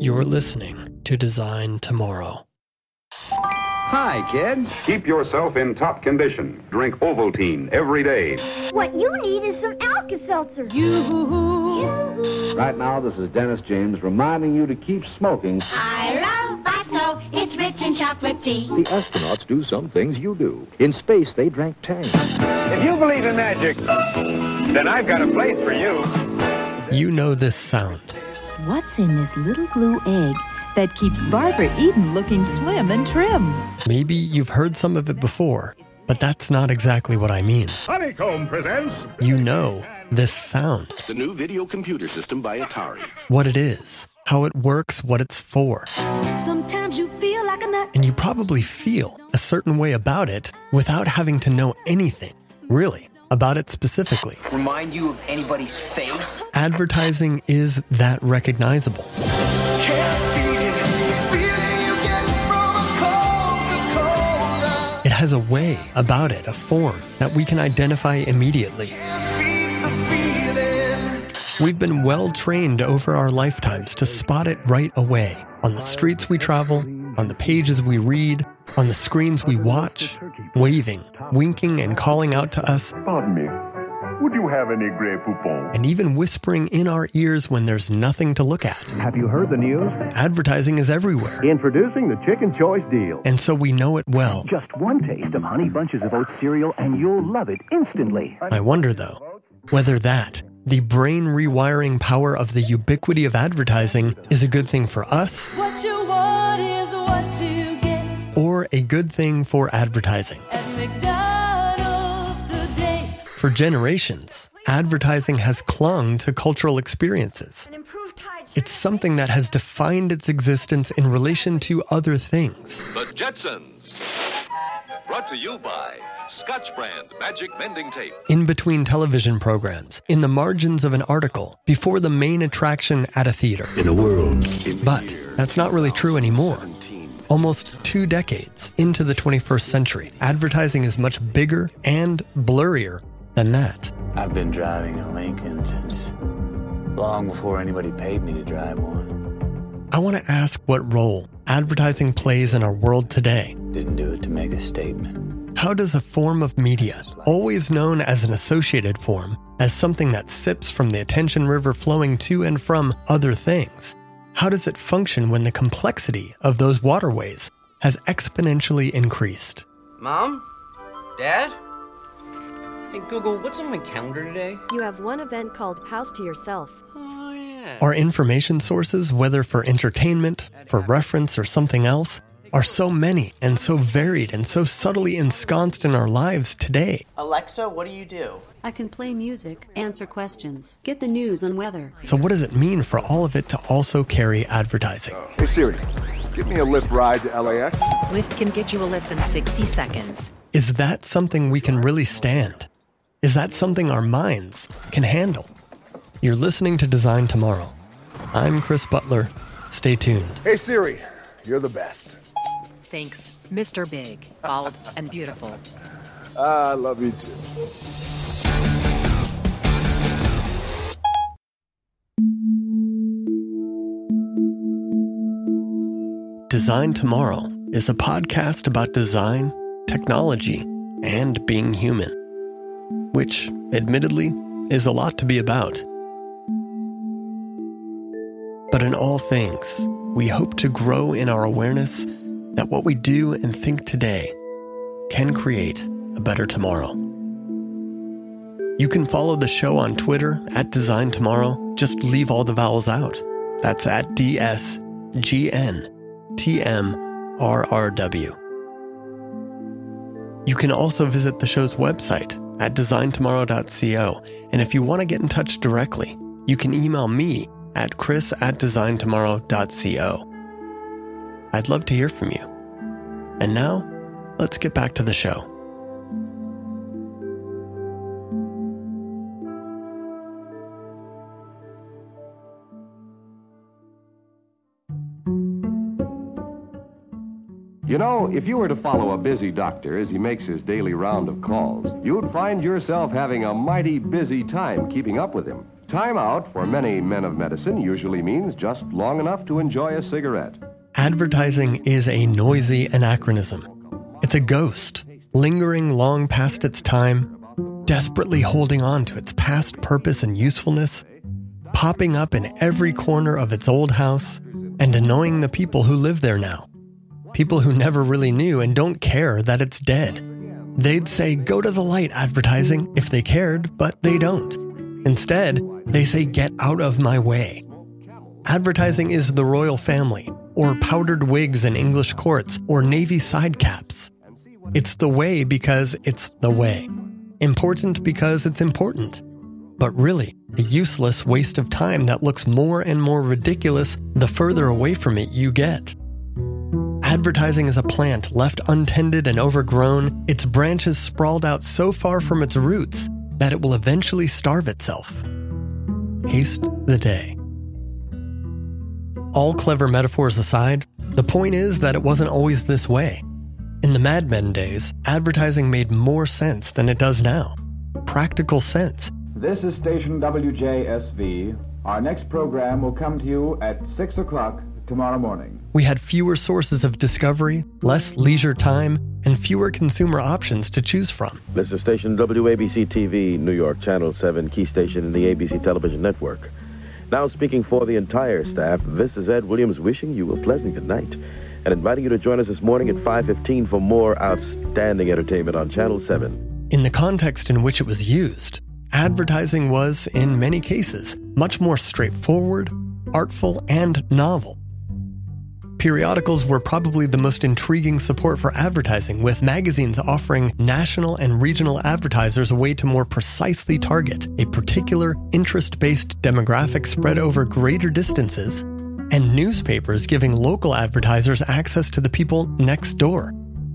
You're listening to Design Tomorrow. Hi, kids. Keep yourself in top condition. Drink Ovaltine every day. What you need is some Alka-Seltzer. You. Right now, this is Dennis James reminding you to keep smoking. I love Vatso. It's rich in chocolate tea. The astronauts do some things you do. In space, they drank Tang. If you believe in magic, then I've got a place for you. You know this sound. What's in this little blue egg that keeps Barbara Eden looking slim and trim? Maybe you've heard some of it before, but that's not exactly what I mean. Honeycomb presents. You know this sound, The new video computer system by Atari. what it is, how it works, what it's for. Sometimes you feel like a nut. And you probably feel a certain way about it without having to know anything, really, about it specifically. remind you of anybody's face? Advertising is that recognizable. It has a way about it, a form that we can identify immediately. We've been well trained over our lifetimes to spot it right away on the streets we travel, on the pages we read, on the screens we watch, waving, winking, and calling out to us, Pardon me. Would you have any Grey Poupon? and even whispering in our ears when there's nothing to look at. Have you heard the news? Advertising is everywhere, Introducing the Chicken Choice Deal. and so we know it well. Just one taste of Honey Bunches of Oats cereal and you'll love it instantly. I wonder, though, whether that, the brain rewiring power of the ubiquity of advertising, is a good thing for us What you want a good thing for advertising. today. For generations, advertising has clung to cultural experiences. It's something that has defined its existence in relation to other things. The Jetsons. Brought to you by Scotch Brand Magic Mending Tape. In between television programs, in the margins of an article, before the main attraction at a theater. In a world. But that's not really true anymore. Almost two decades into the 21st century, advertising is much bigger and blurrier than that. I've been driving a Lincoln since long before anybody paid me to drive one. I want to ask what role advertising plays in our world today. Didn't do it to make a statement. How does a form of media, always known as an associated form, as something that sips from the attention river flowing to and from other things, how does it function when the complexity of those waterways has exponentially increased? Mom? Dad? Hey, Google, what's on my calendar today? You have one event called House to Yourself. Oh, yeah. Our information sources, whether for entertainment, for reference, or something else, are so many and so varied and so subtly ensconced in our lives today. Alexa, what do you do? I can play music, answer questions, get the news and weather. So, what does it mean for all of it to also carry advertising? Hey Siri, give me a Lyft ride to LAX. Lyft can get you a lift in 60 seconds. Is that something we can really stand? Is that something our minds can handle? You're listening to Design Tomorrow. I'm Chris Butler. Stay tuned. Hey Siri, you're the best. Thanks, Mr. Big, bald, and beautiful. Ah, I love you too. Design Tomorrow is a podcast about design, technology, and being human, which, admittedly, is a lot to be about. But in all things, we hope to grow in our awareness that what we do and think today can create a better tomorrow. You can follow the show on Twitter at Design Tomorrow. Just leave all the vowels out. That's at DSGNTMRRW. You can also visit the show's website at designtomorrow.co, and if you want to get in touch directly, you can email me at chris at designtomorrow.co. I'd love to hear from you. And now, let's get back to the show. You know, if you were to follow a busy doctor as he makes his daily round of calls, you'd find yourself having a mighty busy time keeping up with him. time out for many men of medicine usually means just long enough to enjoy a cigarette. Advertising is a noisy anachronism. It's a ghost, lingering long past its time, desperately holding on to its past purpose and usefulness, popping up in every corner of its old house, and annoying the people who live there now. People who never really knew and don't care that it's dead. They'd say, go to the light advertising if they cared, but they don't. Instead, they say, get out of my way. Advertising is the royal family, or powdered wigs in English courts, or navy side caps. It's the way because it's the way. Important because it's important. But really, a useless waste of time that looks more and more ridiculous the further away from it you get. Advertising is a plant left untended and overgrown, its branches sprawled out so far from its roots that it will eventually starve itself. Haste the day. All clever metaphors aside, the point is that it wasn't always this way. In the Mad Men days, advertising made more sense than it does now. Practical sense. This is station WJSV. Our next program will come to you at 6 o'clock tomorrow morning. We had fewer sources of discovery, less leisure time, and fewer consumer options to choose from. This is station WABC TV, New York, Channel 7, key station in the ABC television network. Now, speaking for the entire staff, this is Ed Williams wishing you a pleasant good night and inviting you to join us this morning at 5.15 for more outstanding entertainment on Channel 7. In the context in which it was used, advertising was, in many cases, much more straightforward, artful, and novel. Periodicals were probably the most intriguing support for advertising, with magazines offering national and regional advertisers a way to more precisely target a particular interest based demographic spread over greater distances, and newspapers giving local advertisers access to the people next door,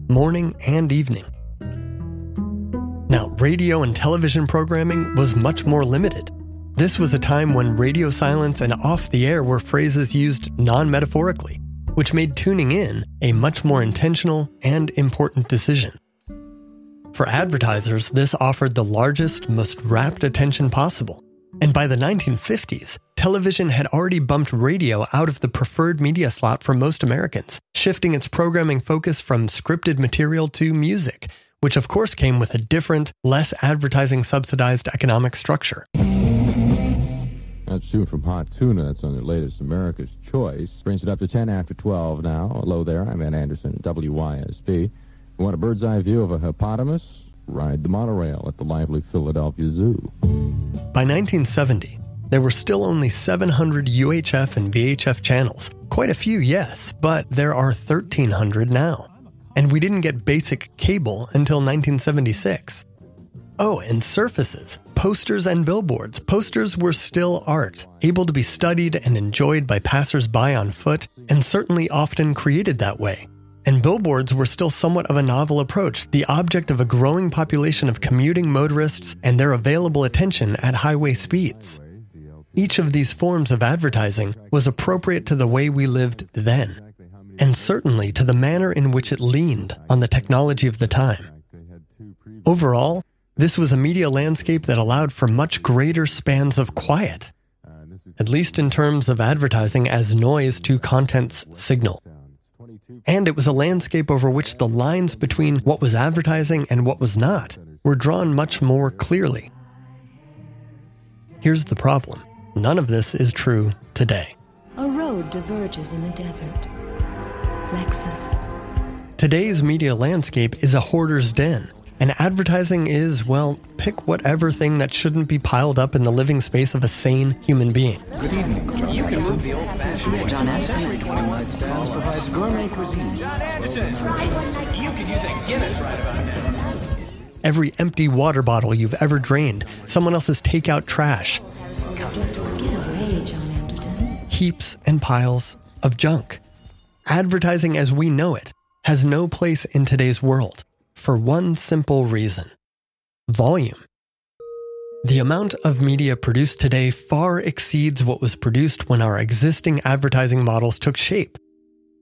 morning and evening. Now, radio and television programming was much more limited. This was a time when radio silence and off the air were phrases used non metaphorically which made tuning in a much more intentional and important decision. For advertisers, this offered the largest, most rapt attention possible. And by the 1950s, television had already bumped radio out of the preferred media slot for most Americans, shifting its programming focus from scripted material to music, which of course came with a different, less advertising subsidized economic structure. That's Tune from Hot Tuna. That's on their latest America's Choice. Brings it up to 10 after 12 now. Hello there. I'm Ed Anderson, WYSP. You want a bird's eye view of a hippopotamus? Ride the monorail at the lively Philadelphia Zoo. By 1970, there were still only 700 UHF and VHF channels. Quite a few, yes, but there are 1,300 now. And we didn't get basic cable until 1976. Oh, and surfaces, posters and billboards. Posters were still art, able to be studied and enjoyed by passersby on foot, and certainly often created that way. And billboards were still somewhat of a novel approach, the object of a growing population of commuting motorists and their available attention at highway speeds. Each of these forms of advertising was appropriate to the way we lived then, and certainly to the manner in which it leaned on the technology of the time. Overall, this was a media landscape that allowed for much greater spans of quiet, at least in terms of advertising as noise to content's signal. And it was a landscape over which the lines between what was advertising and what was not were drawn much more clearly. Here's the problem none of this is true today. A road diverges in the desert. Lexus. Today's media landscape is a hoarder's den and advertising is, well, pick whatever thing that shouldn't be piled up in the living space of a sane human being. Good evening. John. You can move the old fashioned John Anderson. provides gourmet cuisine. John Anderson. You could use a Guinness right about now. Every empty water bottle you've ever drained, someone else's takeout trash. Heaps and piles of junk. Advertising as we know it has no place in today's world for one simple reason volume. The amount of media produced today far exceeds what was produced when our existing advertising models took shape.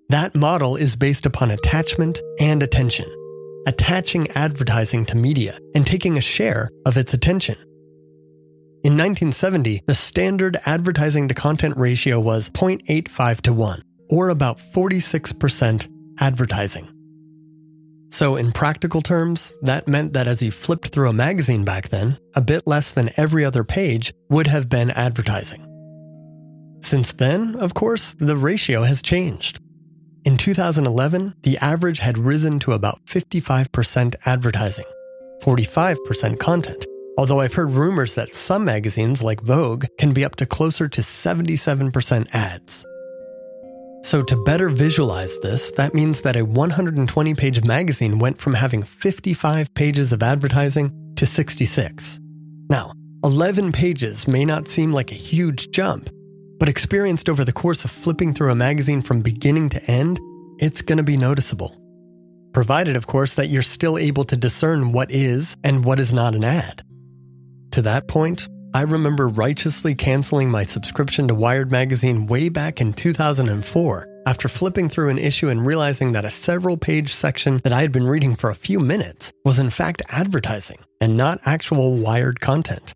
That model is based upon attachment and attention, attaching advertising to media and taking a share of its attention. In In 1970, the standard advertising to content ratio was 0.85 to 1, or about 46% advertising. So, in practical terms, that meant that as you flipped through a magazine back then, a bit less than every other page would have been advertising. Since then, of course, the ratio has changed. In 2011, the average had risen to about 55% advertising, 45% content, although I've heard rumors that some magazines, like Vogue, can be up to closer to 77% ads. So, to better visualize this, that means that a 120 page magazine went from having 55 pages of advertising to 66. Now, 11 pages may not seem like a huge jump, but experienced over the course of flipping through a magazine from beginning to end, it's going to be noticeable. Provided, of course, that you're still able to discern what is and what is not an ad. To that point, I remember righteously canceling my subscription to Wired magazine way back in 2004 after flipping through an issue and realizing that a several page section that I had been reading for a few minutes was in fact advertising and not actual Wired content.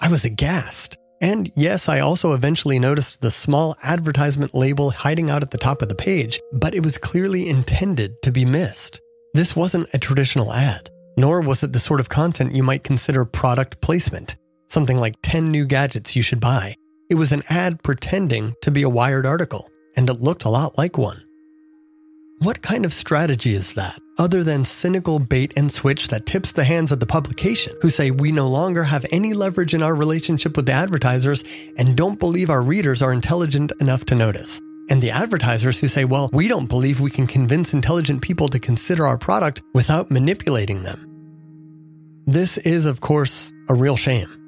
I was aghast. And yes, I also eventually noticed the small advertisement label hiding out at the top of the page, but it was clearly intended to be missed. This wasn't a traditional ad, nor was it the sort of content you might consider product placement, something like 10 new gadgets you should buy. It was an ad pretending to be a Wired article, and it looked a lot like one. What kind of strategy is that, other than cynical bait and switch that tips the hands of the publication, who say we no longer have any leverage in our relationship with the advertisers and don't believe our readers are intelligent enough to notice? And the advertisers who say, well, we don't believe we can convince intelligent people to consider our product without manipulating them. This is, of course, a real shame.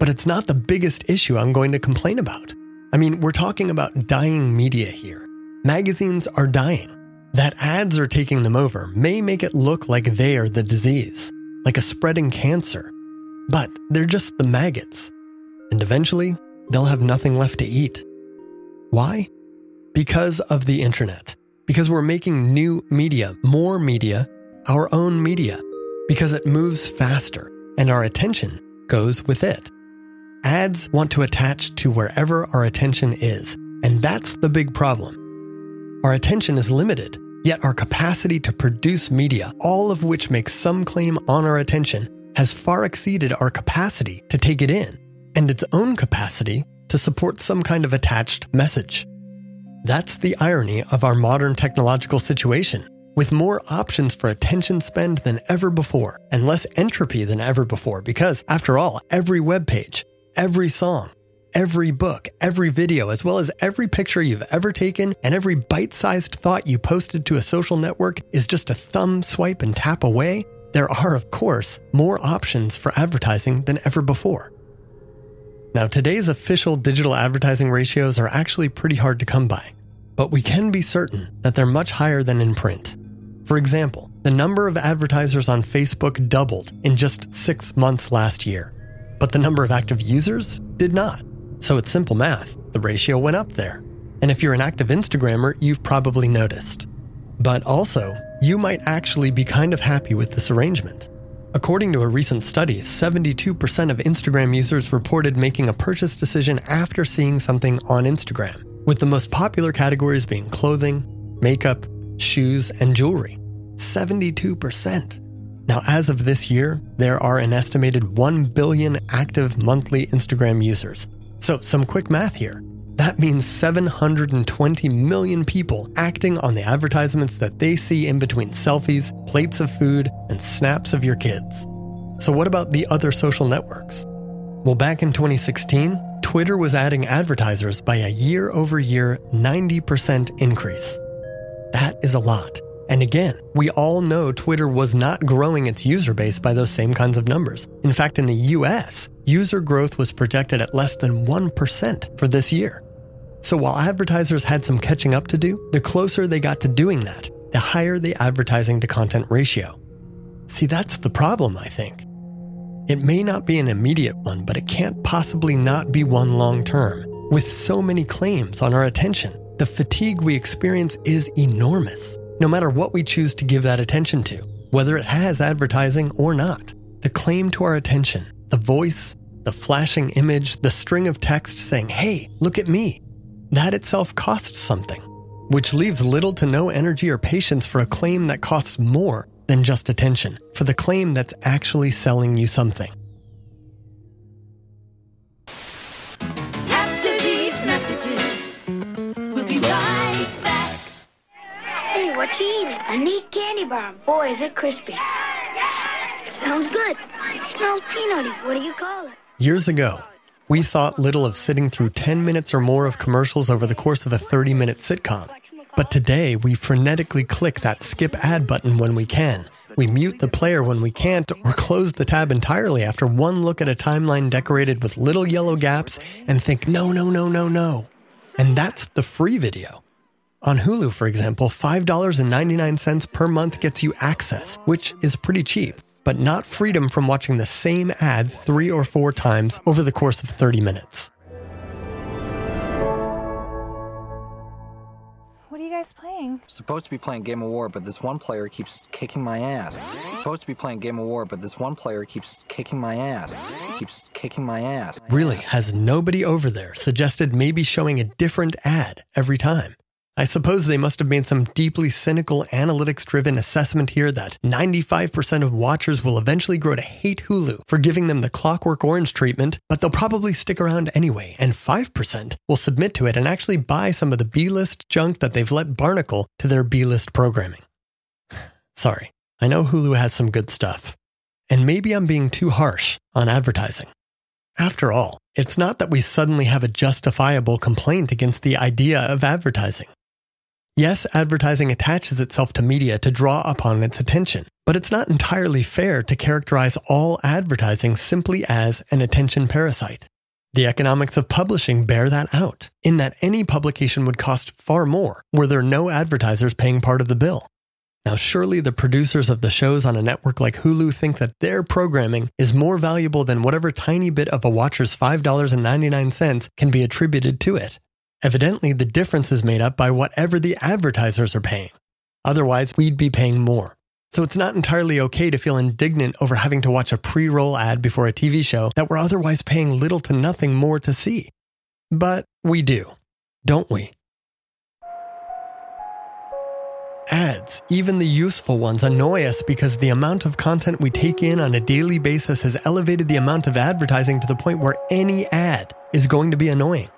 But it's not the biggest issue I'm going to complain about. I mean, we're talking about dying media here. Magazines are dying. That ads are taking them over may make it look like they are the disease, like a spreading cancer. But they're just the maggots. And eventually, they'll have nothing left to eat. Why? Because of the internet. Because we're making new media, more media, our own media. Because it moves faster and our attention goes with it. Ads want to attach to wherever our attention is, and that's the big problem. Our attention is limited, yet our capacity to produce media, all of which makes some claim on our attention, has far exceeded our capacity to take it in, and its own capacity to support some kind of attached message. That's the irony of our modern technological situation, with more options for attention spend than ever before, and less entropy than ever before, because, after all, every web page, every song, every book, every video, as well as every picture you've ever taken and every bite sized thought you posted to a social network is just a thumb swipe and tap away, there are, of course, more options for advertising than ever before. Now, today's official digital advertising ratios are actually pretty hard to come by, but we can be certain that they're much higher than in print. For example, the number of advertisers on Facebook doubled in just six months last year, but the number of active users did not. So it's simple math. The ratio went up there. And if you're an active Instagrammer, you've probably noticed. But also, you might actually be kind of happy with this arrangement. According to a recent study, 72% of Instagram users reported making a purchase decision after seeing something on Instagram, with the most popular categories being clothing, makeup, shoes, and jewelry. 72%. Now, as of this year, there are an estimated 1 billion active monthly Instagram users, so, some quick math here. That means 720 million people acting on the advertisements that they see in between selfies, plates of food, and snaps of your kids. So, what about the other social networks? Well, back in 2016, Twitter was adding advertisers by a year over year 90% increase. That is a lot. And again, we all know Twitter was not growing its user base by those same kinds of numbers. In fact, in the US, user growth was projected at less than 1% for this year. So while advertisers had some catching up to do, the closer they got to doing that, the higher the advertising to content ratio. See, that's the problem, I think. It may not be an immediate one, but it can't possibly not be one long term. With so many claims on our attention, the fatigue we experience is enormous no matter what we choose to give that attention to, whether it has advertising or not. The claim to our attention, the voice, the flashing image, the string of text saying, hey, look at me. That itself costs something, which leaves little to no energy or patience for a claim that costs more than just attention, for the claim that's actually selling you something. A neat candy bar. Boy, is it crispy. Sounds good. smells peanutty. What do you call it? Years ago, we thought little of sitting through 10 minutes or more of commercials over the course of a 30 minute sitcom. But today, we frenetically click that skip ad button when we can. We mute the player when we can't, or close the tab entirely after one look at a timeline decorated with little yellow gaps and think, no, no, no, no, no. And that's the free video. On Hulu, for example, $5.99 per month gets you access, which is pretty cheap, but not freedom from watching the same ad three or four times over the course of 30 minutes. What are you guys playing? Supposed to be playing Game of War, but this one player keeps kicking my ass. Supposed to be playing Game of War, but this one player keeps kicking my ass. Keeps kicking my ass. Really, has nobody over there suggested maybe showing a different ad every time? I suppose they must have made some deeply cynical, analytics driven assessment here that 95% of watchers will eventually grow to hate Hulu for giving them the clockwork orange treatment, but they'll probably stick around anyway, and 5% will submit to it and actually buy some of the B list junk that they've let barnacle to their B list programming. Sorry, I know Hulu has some good stuff. And maybe I'm being too harsh on advertising. After all, it's not that we suddenly have a justifiable complaint against the idea of advertising. Yes, advertising attaches itself to media to draw upon its attention, but it's not entirely fair to characterize all advertising simply as an attention parasite. The economics of publishing bear that out, in that any publication would cost far more were there no advertisers paying part of the bill. Now, surely the producers of the shows on a network like Hulu think that their programming is more valuable than whatever tiny bit of a watcher's $5.99 can be attributed to it. Evidently, the difference is made up by whatever the advertisers are paying. Otherwise, we'd be paying more. So it's not entirely okay to feel indignant over having to watch a pre roll ad before a TV show that we're otherwise paying little to nothing more to see. But we do, don't we? Ads, even the useful ones, annoy us because the amount of content we take in on a daily basis has elevated the amount of advertising to the point where any ad is going to be annoying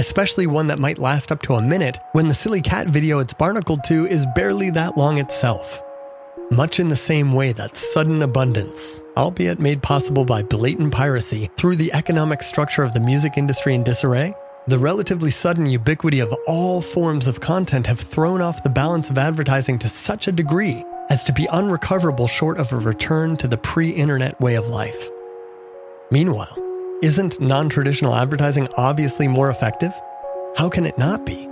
especially one that might last up to a minute when the silly cat video it's barnacled to is barely that long itself. Much in the same way that sudden abundance, albeit made possible by blatant piracy through the economic structure of the music industry in disarray, the relatively sudden ubiquity of all forms of content have thrown off the balance of advertising to such a degree as to be unrecoverable short of a return to the pre internet way of life. Meanwhile, isn't non traditional advertising obviously more effective? How can it not be?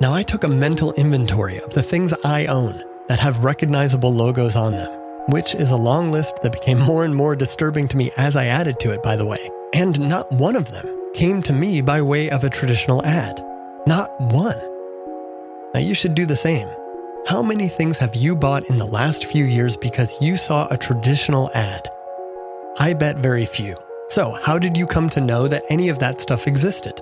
Now, I took a mental inventory of the things I own that have recognizable logos on them, which is a long list that became more and more disturbing to me as I added to it, by the way. And not one of them came to me by way of a traditional ad. Not one. Now, you should do the same. How many things have you bought in the last few years because you saw a traditional ad? I bet very few. So, how did you come to know that any of that stuff existed?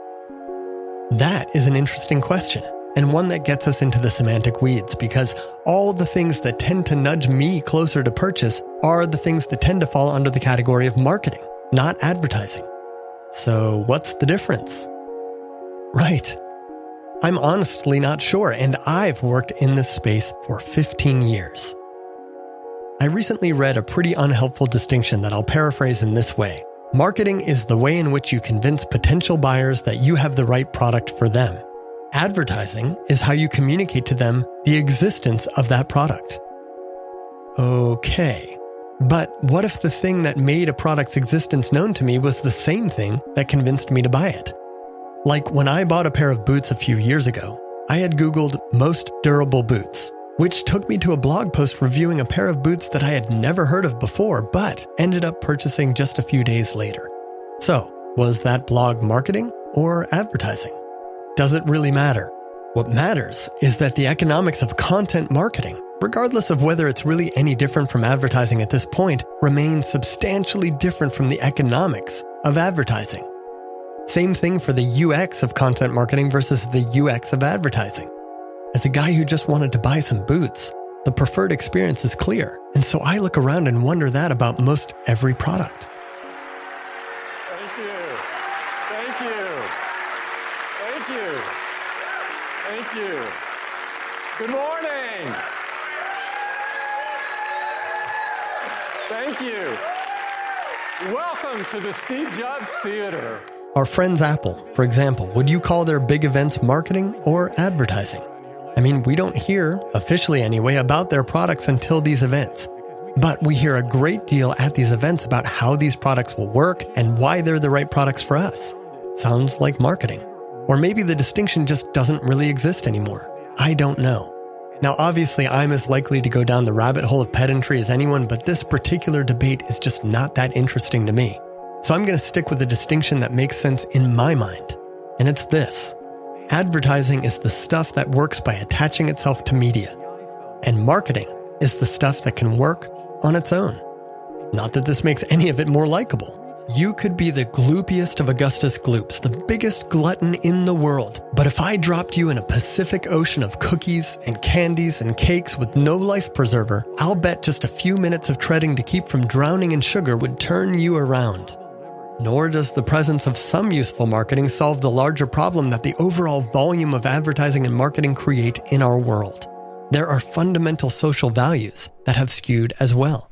That is an interesting question, and one that gets us into the semantic weeds because all the things that tend to nudge me closer to purchase are the things that tend to fall under the category of marketing, not advertising. So, what's the difference? Right. I'm honestly not sure, and I've worked in this space for 15 years. I recently read a pretty unhelpful distinction that I'll paraphrase in this way Marketing is the way in which you convince potential buyers that you have the right product for them. Advertising is how you communicate to them the existence of that product. Okay. But what if the thing that made a product's existence known to me was the same thing that convinced me to buy it? Like when I bought a pair of boots a few years ago, I had Googled most durable boots which took me to a blog post reviewing a pair of boots that I had never heard of before, but ended up purchasing just a few days later. So, was that blog marketing or advertising? Does it really matter? What matters is that the economics of content marketing regardless of whether it's really any different from advertising at this point, remain substantially different from the economics of advertising. Same thing for the UX of content marketing versus the UX of advertising. As a guy who just wanted to buy some boots, the preferred experience is clear, and so I look around and wonder that about most every product. Thank you. Thank you. Thank you. Thank you. Good morning. Thank you. Welcome to the Steve Jobs Theater. Our friends Apple, for example, would you call their big events marketing or advertising? I mean, we don't hear, officially anyway, about their products until these events. But we hear a great deal at these events about how these products will work and why they're the right products for us. Sounds like marketing. Or maybe the distinction just doesn't really exist anymore. I don't know. Now, obviously, I'm as likely to go down the rabbit hole of pedantry as anyone, but this particular debate is just not that interesting to me. So I'm going to stick with the distinction that makes sense in my mind. And it's this advertising is the stuff that works by attaching itself to media, and marketing is the stuff that can work on its own. Not that this makes any of it more likable. You could be the gloopiest of Augustus Gloops, the biggest glutton in the world. But if I dropped you in a Pacific Ocean of cookies and candies and cakes with no life preserver, I'll bet just a few minutes of treading to keep from drowning in sugar would turn you around. Nor does the presence of some useful marketing solve the larger problem that the overall volume of advertising and marketing create in our world. There are fundamental social values that have skewed as well.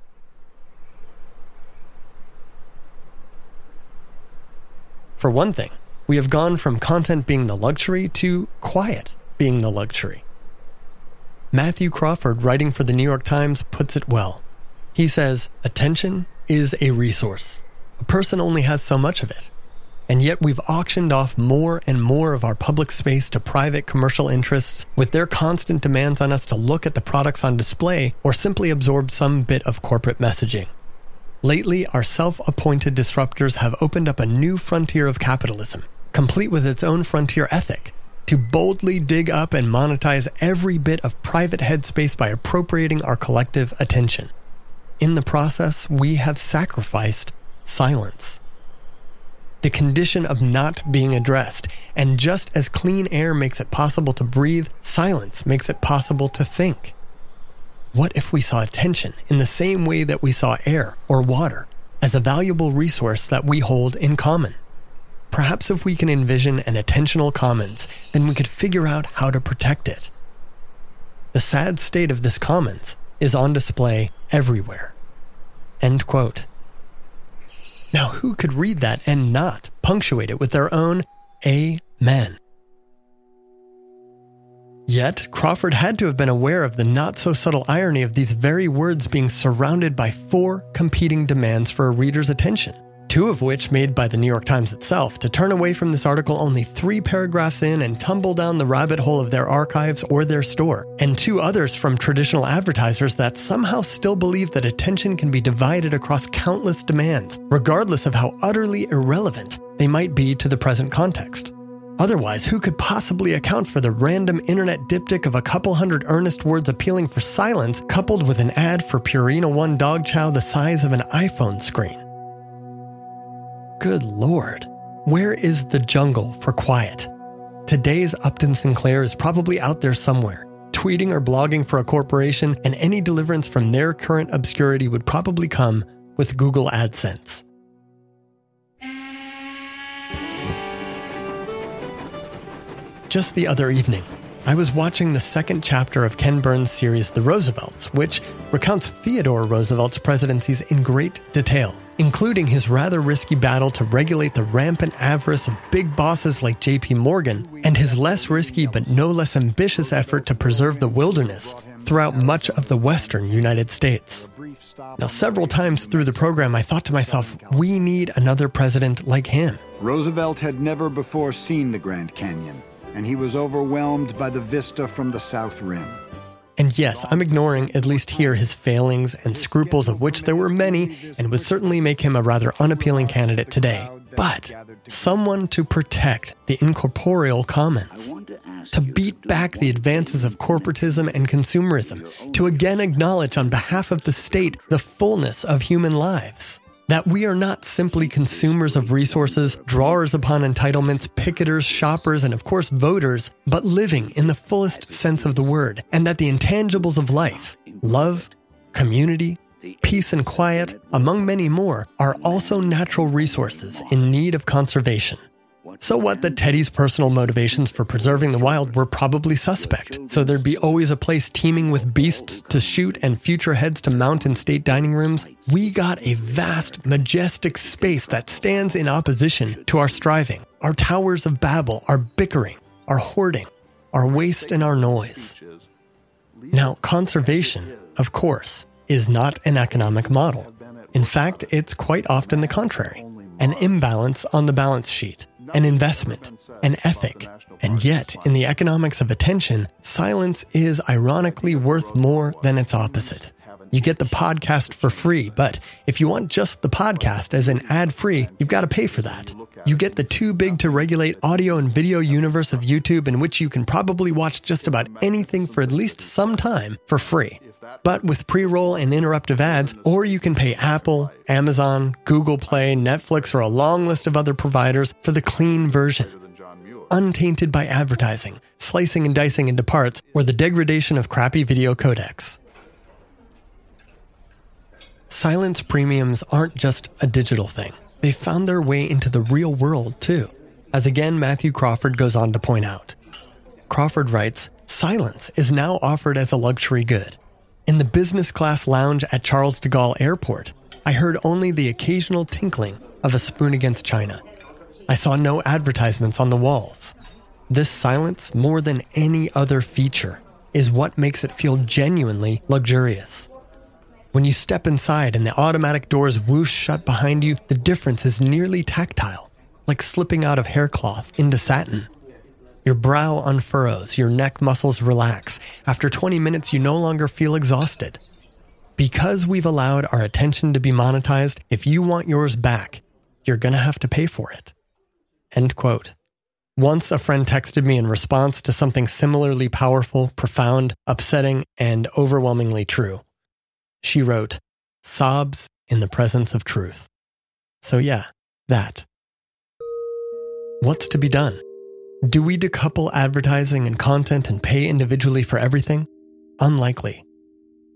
For one thing, we have gone from content being the luxury to quiet being the luxury. Matthew Crawford, writing for the New York Times, puts it well. He says, Attention is a resource. A person only has so much of it. And yet we've auctioned off more and more of our public space to private commercial interests with their constant demands on us to look at the products on display or simply absorb some bit of corporate messaging. Lately, our self appointed disruptors have opened up a new frontier of capitalism, complete with its own frontier ethic, to boldly dig up and monetize every bit of private headspace by appropriating our collective attention. In the process, we have sacrificed silence. The condition of not being addressed, and just as clean air makes it possible to breathe, silence makes it possible to think. What if we saw attention in the same way that we saw air or water as a valuable resource that we hold in common? Perhaps if we can envision an attentional commons, then we could figure out how to protect it. The sad state of this commons is on display everywhere. End quote. Now, who could read that and not punctuate it with their own Amen? Yet, Crawford had to have been aware of the not so subtle irony of these very words being surrounded by four competing demands for a reader's attention, two of which made by the New York Times itself to turn away from this article only three paragraphs in and tumble down the rabbit hole of their archives or their store, and two others from traditional advertisers that somehow still believe that attention can be divided across countless demands, regardless of how utterly irrelevant they might be to the present context. Otherwise, who could possibly account for the random internet diptych of a couple hundred earnest words appealing for silence coupled with an ad for Purina One dog chow the size of an iPhone screen? Good lord, where is the jungle for quiet? Today's Upton Sinclair is probably out there somewhere, tweeting or blogging for a corporation, and any deliverance from their current obscurity would probably come with Google AdSense. Just the other evening, I was watching the second chapter of Ken Burns' series The Roosevelts, which recounts Theodore Roosevelt's presidencies in great detail, including his rather risky battle to regulate the rampant avarice of big bosses like JP Morgan, and his less risky but no less ambitious effort to preserve the wilderness throughout much of the western United States. Now, several times through the program, I thought to myself, we need another president like him. Roosevelt had never before seen the Grand Canyon and he was overwhelmed by the vista from the South Rim. And yes, I'm ignoring, at least here, his failings and scruples, of which there were many, and would certainly make him a rather unappealing candidate today. But someone to protect the incorporeal commons. to beat back the advances of corporatism and consumerism, to again acknowledge on behalf of the state the fullness of human lives. That we are not simply consumers of resources, drawers upon entitlements, picketers, shoppers, and of course voters, but living in the fullest sense of the word, and that the intangibles of life, love, community, peace and quiet, among many more, are also natural resources in need of conservation. So what that Teddy's personal motivations for preserving the wild were probably suspect, so there'd be always a place teeming with beasts to shoot and future heads to mount in state dining rooms, we got a vast, majestic space that stands in opposition to our striving, our towers of Babel, our bickering, our hoarding, our waste and our noise. Now, conservation, of course, is not an economic model. In fact, it's quite often the contrary an imbalance on the balance sheet, an investment, an ethic. And yet, in the economics of attention, silence is ironically worth more than its opposite. You get the podcast for free, but if you want just the podcast as an ad free, you've got to pay for that. You get the too big to regulate audio and video universe of YouTube, in which you can probably watch just about anything for at least some time for free but with pre roll and interruptive ads, or you can pay Apple, Amazon, Google Play, Netflix, or a long list of other providers for the clean version. Untainted by advertising, slicing and dicing into parts, or the degradation of crappy video codecs. Silence premiums aren't just a digital thing. They found their way into the real world too, as again Matthew Crawford goes on to point out. Crawford writes Silence is now offered as a luxury good. In the business class lounge at Charles de Gaulle Airport, I heard only the occasional tinkling of a spoon against china. I saw no advertisements on the walls. This silence, more than any other feature, is what makes it feel genuinely luxurious. When you step inside and the automatic doors whoosh shut behind you, the difference is nearly tactile, like slipping out of haircloth into satin. Your brow unfurrows, your neck muscles relax. After 20 minutes, you no longer feel exhausted. Because we've allowed our attention to be monetized, if you want yours back, you're going to have to pay for it. End quote. Once a friend texted me in response to something similarly powerful, profound, upsetting, and overwhelmingly true. She wrote, Sobs in the presence of truth. So, yeah, that. What's to be done? Do we decouple advertising and content and pay individually for everything? Unlikely.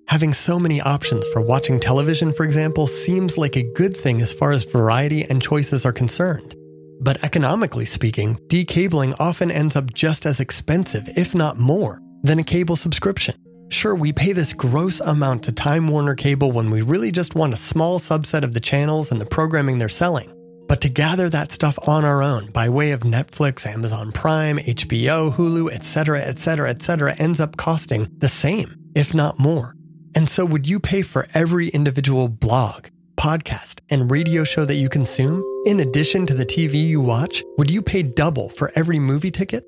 Having so many options for watching television, for example, seems like a good thing as far as variety and choices are concerned. But economically speaking, decabling often ends up just as expensive, if not more, than a cable subscription. Sure, we pay this gross amount to Time Warner Cable when we really just want a small subset of the channels and the programming they're selling. But to gather that stuff on our own by way of Netflix, Amazon Prime, HBO, Hulu, etc., etc., etc., ends up costing the same, if not more. And so, would you pay for every individual blog, podcast, and radio show that you consume? In addition to the TV you watch, would you pay double for every movie ticket?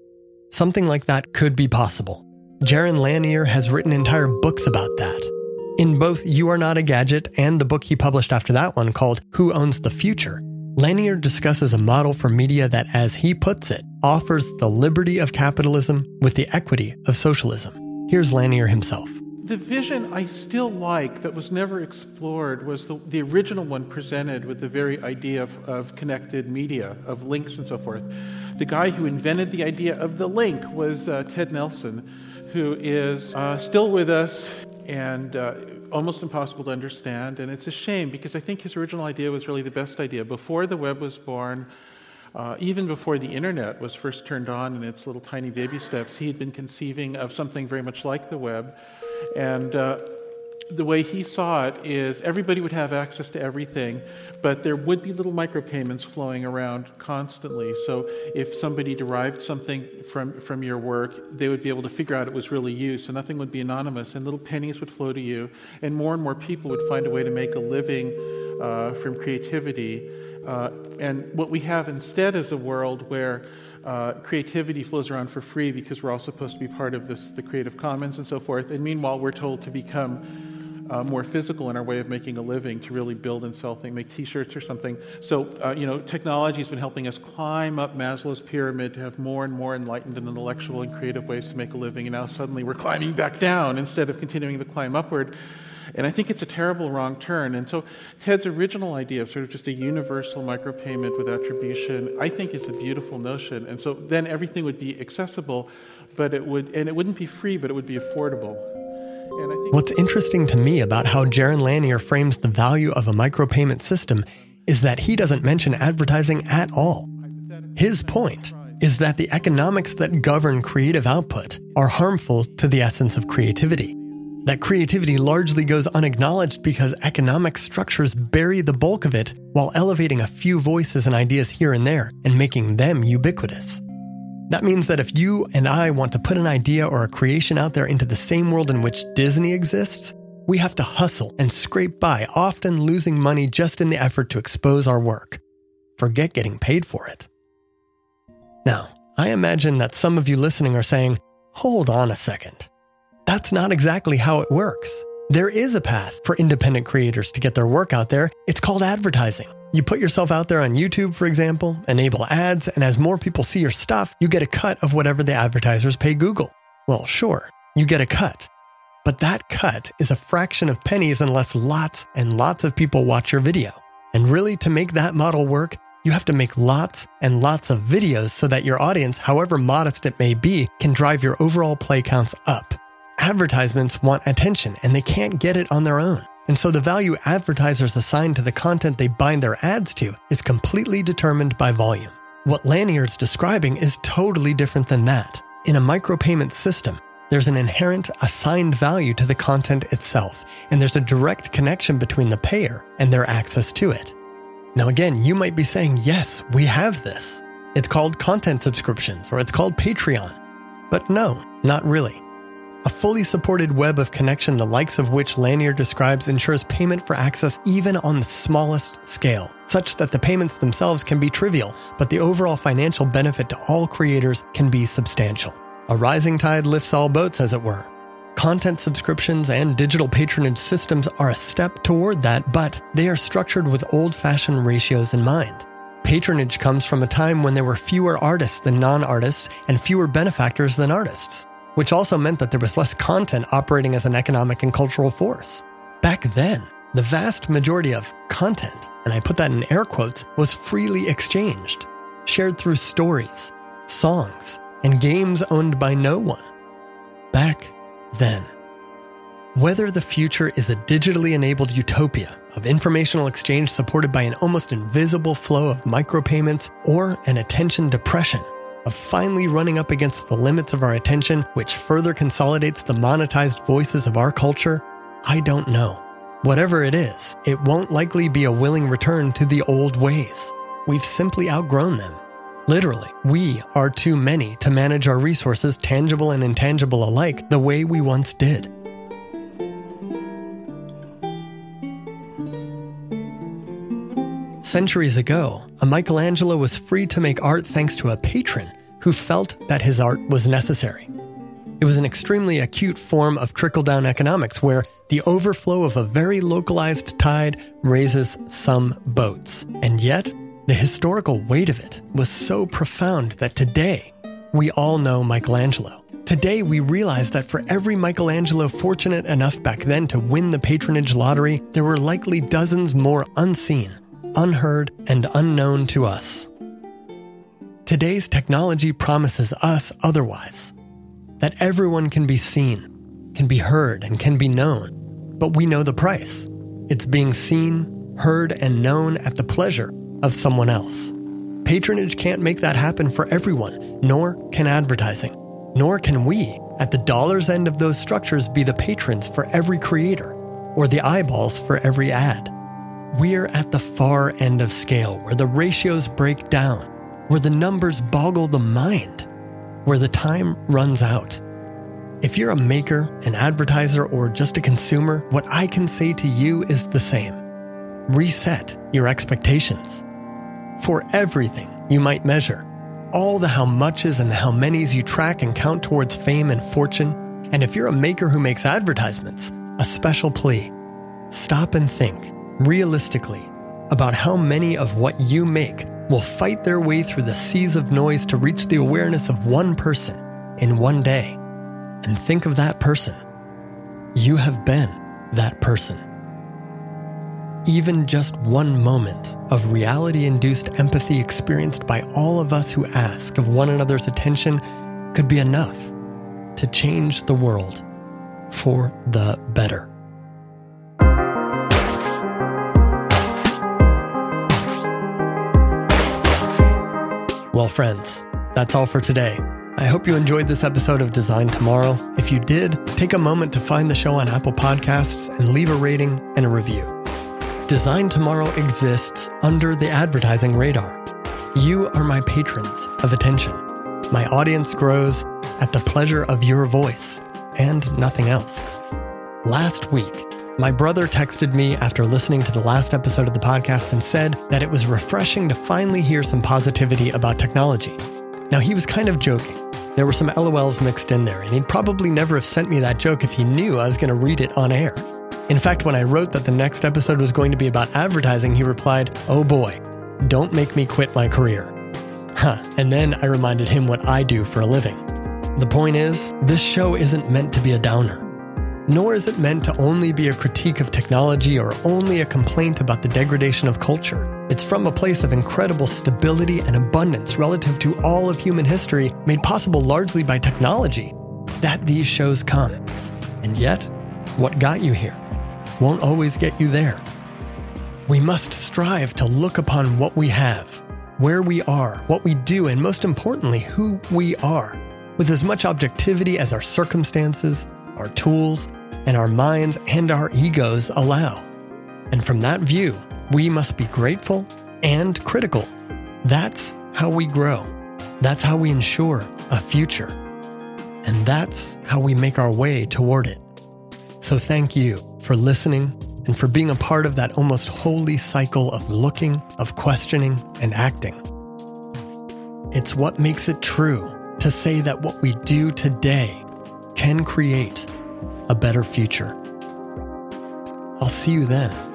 Something like that could be possible. Jaron Lanier has written entire books about that. In both You Are Not a Gadget and the book he published after that one called Who Owns the Future, Lanier discusses a model for media that, as he puts it, offers the liberty of capitalism with the equity of socialism. Here's Lanier himself. The vision I still like that was never explored was the, the original one presented with the very idea of, of connected media, of links and so forth. The guy who invented the idea of the link was uh, Ted Nelson, who is uh, still with us and uh, almost impossible to understand. And it's a shame because I think his original idea was really the best idea. Before the web was born, uh, even before the internet was first turned on in its little tiny baby steps, he had been conceiving of something very much like the web. And uh, the way he saw it is everybody would have access to everything, but there would be little micropayments flowing around constantly. So if somebody derived something from, from your work, they would be able to figure out it was really you. So nothing would be anonymous, and little pennies would flow to you, and more and more people would find a way to make a living uh, from creativity. Uh, and what we have instead is a world where uh, creativity flows around for free because we're all supposed to be part of this, the Creative Commons and so forth. And meanwhile, we're told to become uh, more physical in our way of making a living to really build and sell things, make T-shirts or something. So, uh, you know, technology has been helping us climb up Maslow's pyramid to have more and more enlightened and intellectual and creative ways to make a living, and now suddenly we're climbing back down instead of continuing to climb upward. And I think it's a terrible wrong turn. And so Ted's original idea of sort of just a universal micropayment with attribution, I think is a beautiful notion. And so then everything would be accessible, but it would and it wouldn't be free, but it would be affordable. What's interesting to me about how Jaron Lanier frames the value of a micropayment system is that he doesn't mention advertising at all. His point is that the economics that govern creative output are harmful to the essence of creativity. That creativity largely goes unacknowledged because economic structures bury the bulk of it while elevating a few voices and ideas here and there and making them ubiquitous. That means that if you and I want to put an idea or a creation out there into the same world in which Disney exists, we have to hustle and scrape by, often losing money just in the effort to expose our work. Forget getting paid for it. Now, I imagine that some of you listening are saying, hold on a second. That's not exactly how it works. There is a path for independent creators to get their work out there. It's called advertising. You put yourself out there on YouTube, for example, enable ads, and as more people see your stuff, you get a cut of whatever the advertisers pay Google. Well, sure, you get a cut. But that cut is a fraction of pennies unless lots and lots of people watch your video. And really, to make that model work, you have to make lots and lots of videos so that your audience, however modest it may be, can drive your overall play counts up. Advertisements want attention and they can't get it on their own. And so the value advertisers assign to the content they bind their ads to is completely determined by volume. What Lanier's describing is totally different than that. In a micropayment system, there's an inherent assigned value to the content itself, and there's a direct connection between the payer and their access to it. Now, again, you might be saying, yes, we have this. It's called content subscriptions or it's called Patreon. But no, not really. A fully supported web of connection, the likes of which Lanier describes, ensures payment for access even on the smallest scale, such that the payments themselves can be trivial, but the overall financial benefit to all creators can be substantial. A rising tide lifts all boats, as it were. Content subscriptions and digital patronage systems are a step toward that, but they are structured with old fashioned ratios in mind. Patronage comes from a time when there were fewer artists than non artists and fewer benefactors than artists which also meant that there was less content operating as an economic and cultural force. Back then, the vast majority of content, and I put that in air quotes, was freely exchanged, shared through stories, songs, and games owned by no one. Back then. Whether the future is a digitally enabled utopia of informational exchange supported by an almost invisible flow of micropayments or an attention depression, of finally running up against the limits of our attention, which further consolidates the monetized voices of our culture? I don't know. Whatever it is, it won't likely be a willing return to the old ways. We've simply outgrown them. Literally, we are too many to manage our resources, tangible and intangible alike, the way we once did. Centuries ago, a Michelangelo was free to make art thanks to a patron who felt that his art was necessary. It was an extremely acute form of trickle down economics where the overflow of a very localized tide raises some boats. And yet, the historical weight of it was so profound that today, we all know Michelangelo. Today, we realize that for every Michelangelo fortunate enough back then to win the patronage lottery, there were likely dozens more unseen unheard, and unknown to us. Today's technology promises us otherwise that everyone can be seen, can be heard, and can be known, but we know the price. It's being seen, heard, and known at the pleasure of someone else. Patronage can't make that happen for everyone, nor can advertising. Nor can we, at the dollar's end of those structures, be the patrons for every creator or the eyeballs for every ad. We're at the far end of scale where the ratios break down, where the numbers boggle the mind, where the time runs out. If you're a maker, an advertiser, or just a consumer, what I can say to you is the same. Reset your expectations. For everything you might measure, all the how muches and the how manys you track and count towards fame and fortune, and if you're a maker who makes advertisements, a special plea stop and think, realistically, about how many of what you make will fight their way through the seas of noise to reach the awareness of one person in one day. And think of that person. You have been that person. Even just one moment of reality induced empathy experienced by all of us who ask of one another's attention could be enough to change the world for the better. Well, friends, that's all for today. I hope you enjoyed this episode of Design Tomorrow. If you did, take a moment to find the show on Apple Podcasts and leave a rating and a review. Design Tomorrow exists under the advertising radar. You are my patrons of attention. My audience grows at the pleasure of your voice and nothing else. Last week, my brother texted me after listening to the last episode of the podcast and said that it was refreshing to finally hear some positivity about technology. Now, he was kind of joking. There were some LOLs mixed in there, and he'd probably never have sent me that joke if he knew I was going to read it on air. In fact, when I wrote that the next episode was going to be about advertising, he replied, Oh boy, don't make me quit my career. Huh, and then I reminded him what I do for a living. The point is, this show isn't meant to be a downer nor is it meant to only be a critique of technology or only a complaint about the degradation of culture. It's from a place of incredible stability and abundance relative to all of human history, made possible largely by technology, that these shows come. And yet, what got you here won't always get you there. We must strive to look upon what we have, where we are, what we do, and most importantly, who we are, with as much objectivity as our circumstances, our tools, and our minds and our egos allow. And from that view, we must be grateful and critical. That's how we grow. That's how we ensure a future. And that's how we make our way toward it. So thank you for listening and for being a part of that almost holy cycle of looking, of questioning, and acting. It's what makes it true to say that what we do today can create a better future. I'll see you then.